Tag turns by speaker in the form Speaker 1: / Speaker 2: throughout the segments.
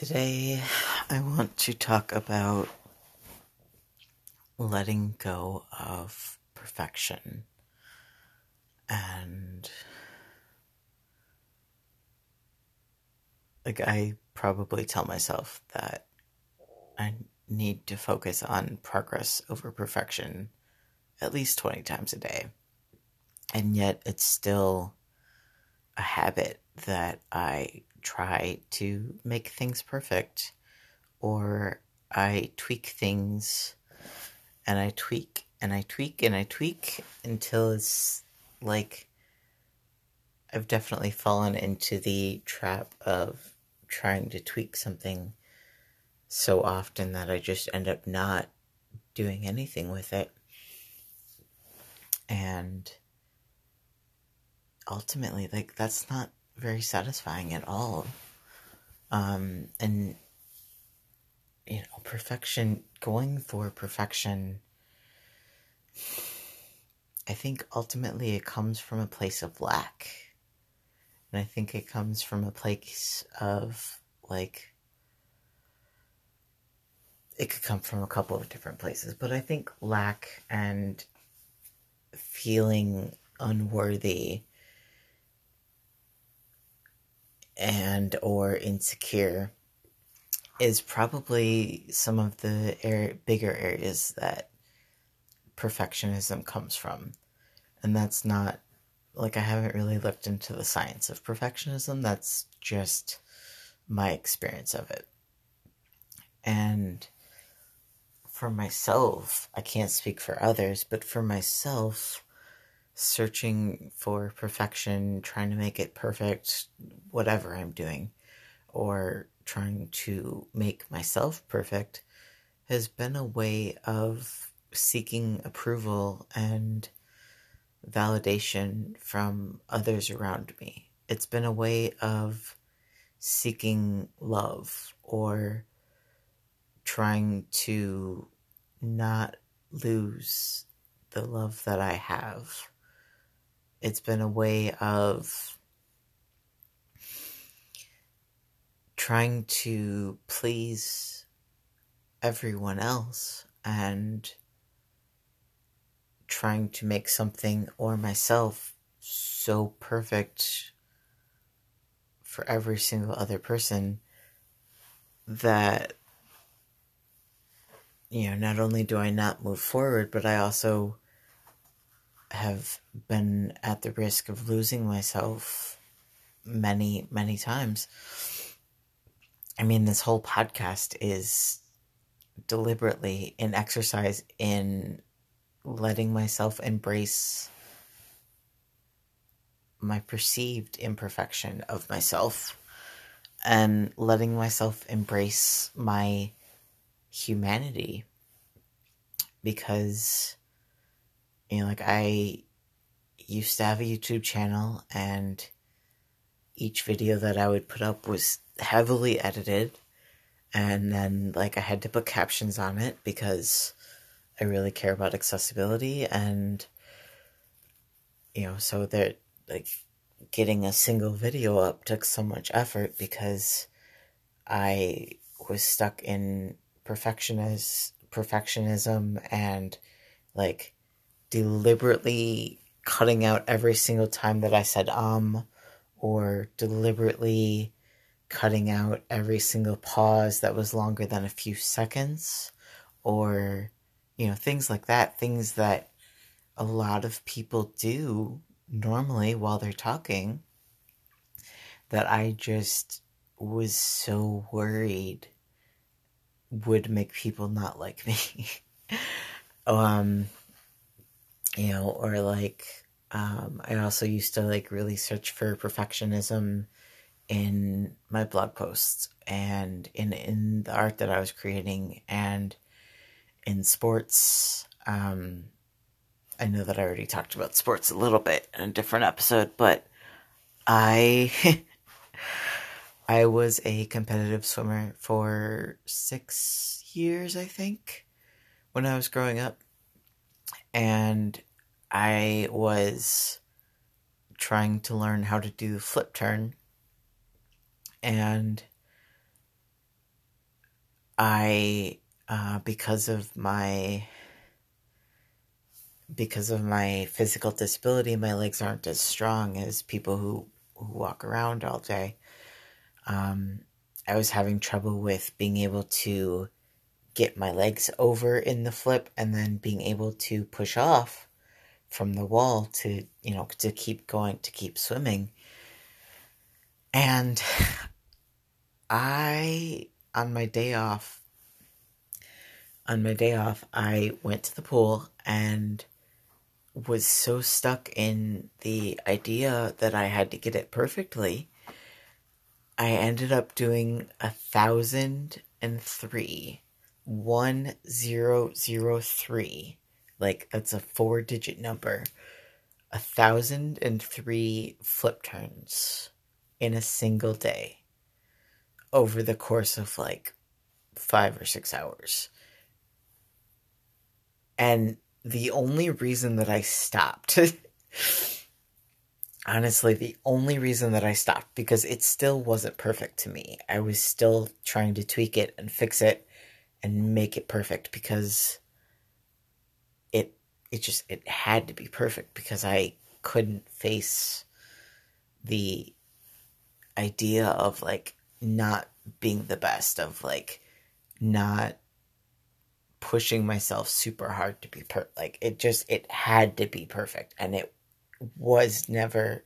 Speaker 1: Today, I want to talk about letting go of perfection and like I probably tell myself that I need to focus on progress over perfection at least 20 times a day. And yet it's still a habit that I try to make things perfect or I tweak things and I tweak and I tweak and I tweak until it's like I've definitely fallen into the trap of trying to tweak something so often that I just end up not doing anything with it. And ultimately, like, that's not very satisfying at all. Um, and, you know, perfection, going for perfection, I think ultimately it comes from a place of lack. And I think it comes from a place of, like, it could come from a couple of different places, but I think lack and feeling unworthy and or insecure is probably some of the er- bigger areas that perfectionism comes from. And that's not like I haven't really looked into the science of perfectionism. That's just my experience of it. And for myself, I can't speak for others, but for myself, searching for perfection, trying to make it perfect, whatever I'm doing, or trying to make myself perfect, has been a way of seeking approval and validation from others around me. It's been a way of seeking love or trying to not lose the love that I have it's been a way of trying to please everyone else and trying to make something or myself so perfect for every single other person that you know not only do I not move forward but I also have been at the risk of losing myself many, many times. I mean, this whole podcast is deliberately an exercise in letting myself embrace my perceived imperfection of myself and letting myself embrace my humanity because you know, like I used to have a YouTube channel and each video that I would put up was heavily edited. And then like I had to put captions on it because I really care about accessibility and you know, so that like getting a single video up took so much effort because I was stuck in perfectionist perfectionism and like deliberately cutting out every single time that I said um or deliberately cutting out every single pause that was longer than a few seconds or you know things like that things that a lot of people do normally while they're talking that I just was so worried would make people not like me. um you know, or like um, I also used to like really search for perfectionism in my blog posts and in in the art that I was creating and in sports. Um, I know that I already talked about sports a little bit in a different episode, but I I was a competitive swimmer for six years, I think, when I was growing up and I was trying to learn how to do flip turn and I, uh, because of my because of my physical disability, my legs aren't as strong as people who, who walk around all day. Um, I was having trouble with being able to get my legs over in the flip and then being able to push off from the wall to, you know, to keep going, to keep swimming. And I, on my day off, on my day off, I went to the pool and was so stuck in the idea that I had to get it perfectly. I ended up doing a thousand and three, one zero zero three, like that's a four digit number, a thousand and three flip turns in a single day over the course of like five or six hours. And the only reason that I stopped, honestly, the only reason that I stopped, because it still wasn't perfect to me. I was still trying to tweak it and fix it and make it perfect because it it just it had to be perfect because I couldn't face the idea of like not being the best of like not pushing myself super hard to be per like it just it had to be perfect and it was never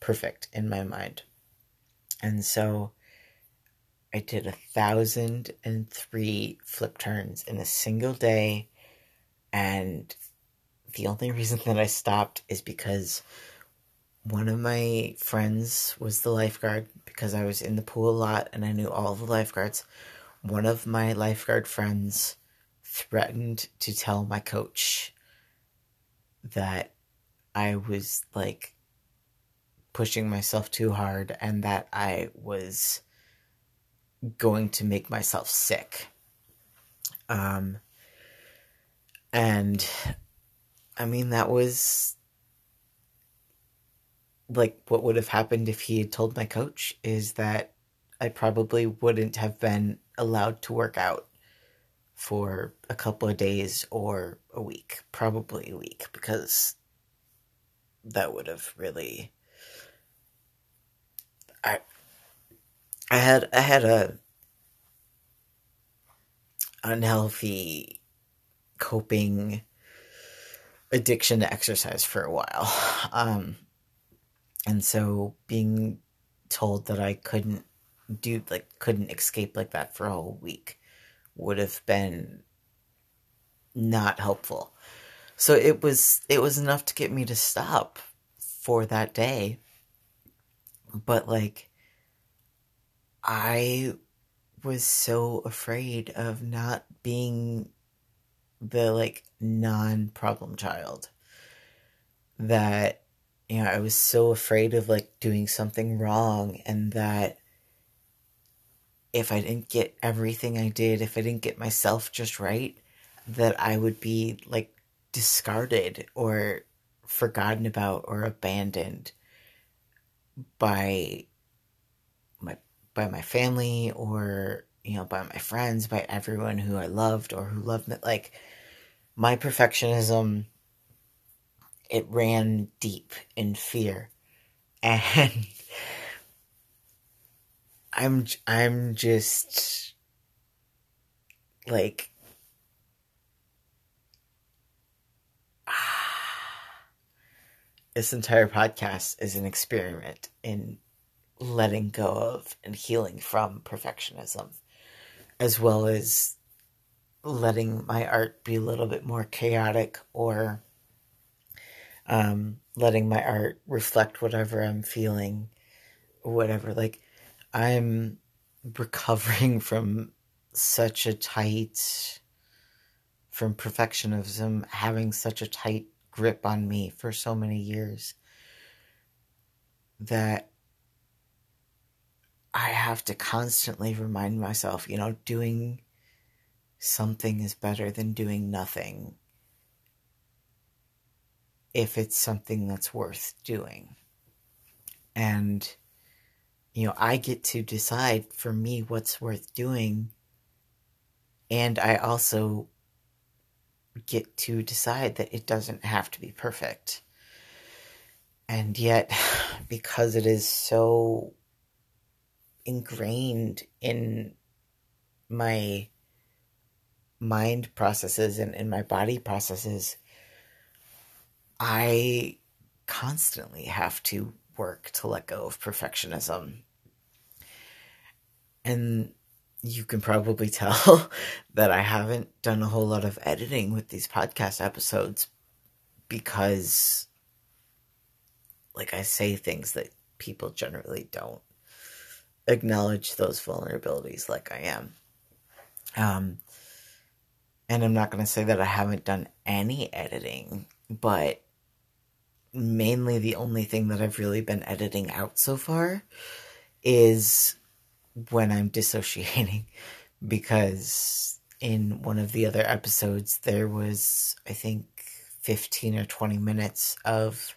Speaker 1: perfect in my mind. And so i did a thousand and three flip turns in a single day. And the only reason that i stopped is because one of my friends was the lifeguard because i was in the pool a lot and i knew all the lifeguards. One of my lifeguard friends threatened to tell my coach that I was like pushing myself too hard and that I was going to make myself sick. Um, and I mean, that was like what would have happened if he had told my coach is that I probably wouldn't have been allowed to work out for a couple of days or a week, probably a week, because that would have really. I I had I had a unhealthy coping addiction to exercise for a while. Um, and so being told that I couldn't do like couldn't escape like that for a whole week would have been not helpful. So it was it was enough to get me to stop for that day. But like I was so afraid of not being the like non-problem child that you know I was so afraid of like doing something wrong and that if I didn't get everything I did, if I didn't get myself just right, that I would be like discarded or forgotten about or abandoned by by my family or you know by my friends by everyone who I loved or who loved me like my perfectionism it ran deep in fear. And I'm I'm just like this entire podcast is an experiment in letting go of and healing from perfectionism as well as letting my art be a little bit more chaotic or um, letting my art reflect whatever I'm feeling, whatever. Like, I'm recovering from such a tight, from perfectionism having such a tight grip on me for so many years that I have to constantly remind myself, you know, doing something is better than doing nothing if it's something that's worth doing. And you know, I get to decide for me what's worth doing And I also get to decide that it doesn't have to be perfect. And yet, because it is so ingrained in my mind processes and in my body processes, I constantly have to work to let go of perfectionism. And you can probably tell that I haven't done a whole lot of editing with these podcast episodes because, like, I say things that people generally don't acknowledge those vulnerabilities like I am. Um, and I'm not going to say that I haven't done any editing, but mainly the only thing that I've really been editing out so far is when I'm dissociating because in one of the other episodes there was I think 15 or 20 minutes of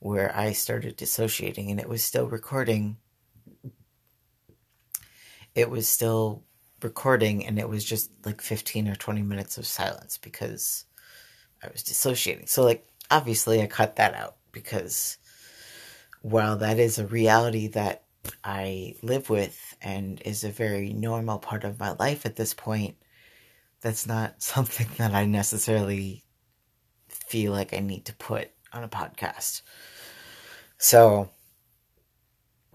Speaker 1: where I started dissociating and it was still recording it was still recording and it was just like 15 or 20 minutes of silence because I was dissociating. So like obviously I cut that out because while that is a reality that I live with and is a very normal part of my life at this point, that's not something that I necessarily feel like I need to put on a podcast. So,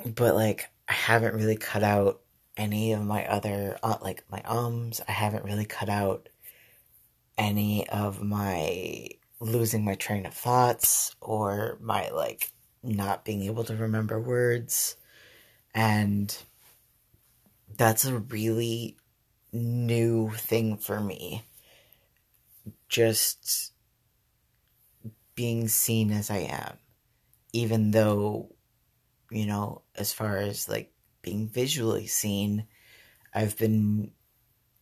Speaker 1: but like, I haven't really cut out any of my other, uh, like my ums. I haven't really cut out any of my losing my train of thoughts or my like not being able to remember words. And that's a really new thing for me. Just being seen as I am. Even though, you know, as far as like being visually seen, I've been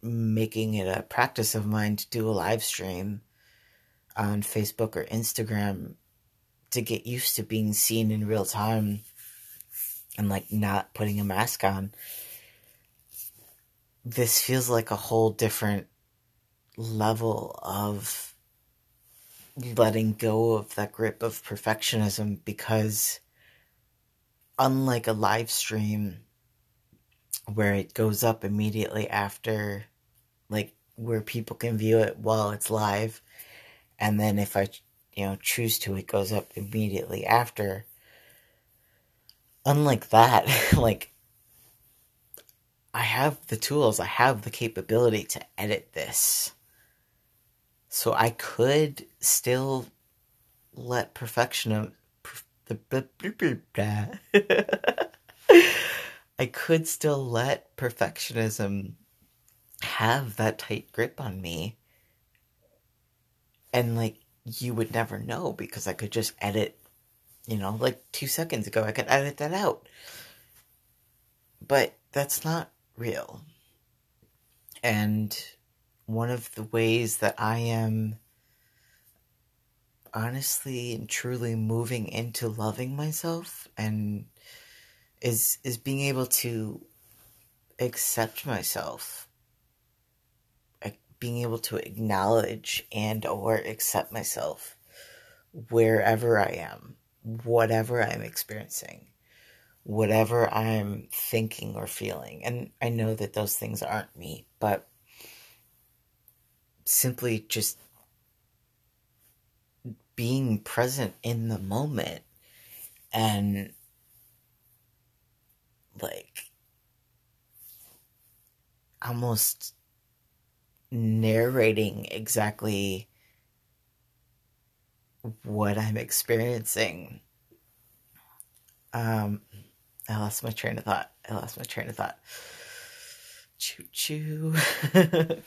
Speaker 1: making it a practice of mine to do a live stream on Facebook or Instagram to get used to being seen in real time and like not putting a mask on. This feels like a whole different level of letting go of that grip of perfectionism because unlike a live stream where it goes up immediately after like where people can view it while it's live. And then if I you know choose to it goes up immediately after. Unlike that like I have the tools I have the capability to edit this. So I could still let perfection of I could still let perfectionism have that tight grip on me and like you would never know because I could just edit, you know, like two seconds ago, I could edit that out. But that's not real. And one of the ways that I am honestly and truly moving into loving myself and is is being able to accept myself being able to acknowledge and or accept myself wherever I am, whatever I'm experiencing, whatever I'm thinking or feeling. And I know that those things aren't me, but simply just being present in the moment and like almost narrating exactly what I'm experiencing. Um, I lost my train of thought. I lost my train of thought. Choo choo.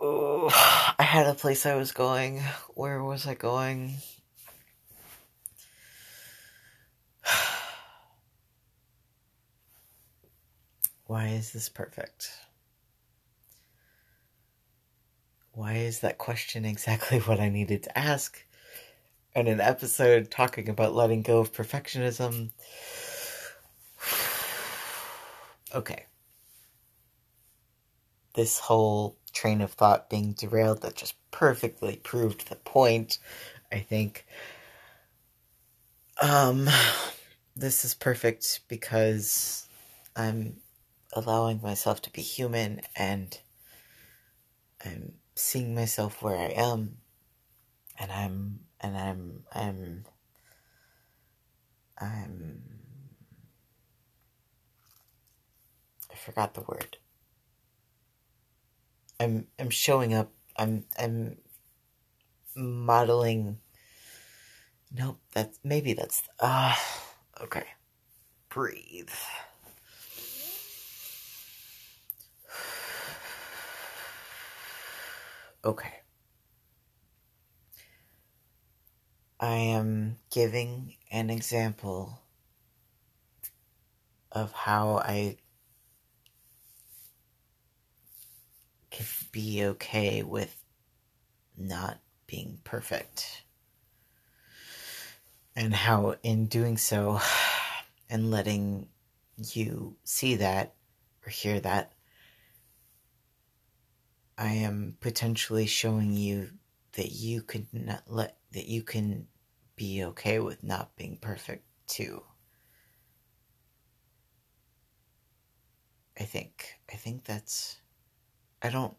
Speaker 1: oh, I had a place I was going. Where was I going? Why is this perfect? why is that question exactly what I needed to ask? In an episode talking about letting go of perfectionism. okay. this whole train of thought being derailed that just perfectly proved the point, I think. Um, this is perfect because I'm allowing myself to be human and I'm seeing myself where I am and I'm and I'm I'm I'm I forgot the word. I'm I'm showing up. I'm I'm modeling Nope, that's maybe that's ah uh, okay. Breathe. Okay. I am giving an example of how I can be okay with not being perfect. And how, in doing so and letting you see that or hear that, I am potentially showing you that you can not let that you can be okay with not being perfect too. I think I think that's I don't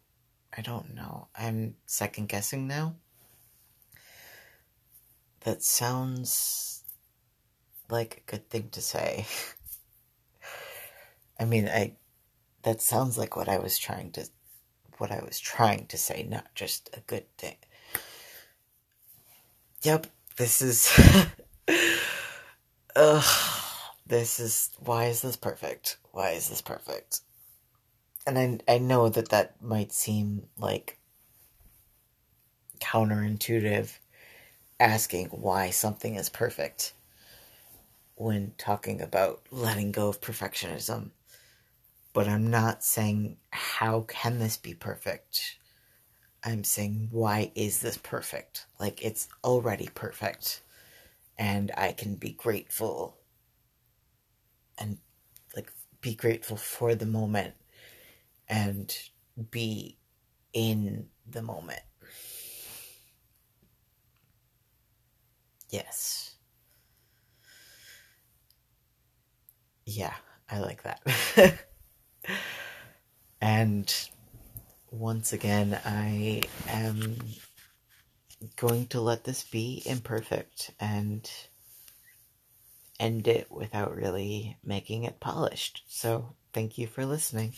Speaker 1: I don't know. I'm second guessing now. That sounds like a good thing to say. I mean, I that sounds like what I was trying to what I was trying to say, not just a good thing. Yep, this is. Ugh. This is. Why is this perfect? Why is this perfect? And I, I know that that might seem like counterintuitive asking why something is perfect when talking about letting go of perfectionism but I'm not saying how can this be perfect. I'm saying why is this perfect? Like it's already perfect and I can be grateful and like be grateful for the moment and be in the moment. Yes. Yeah, I like that. And once again, I am going to let this be imperfect and end it without really making it polished. So, thank you for listening.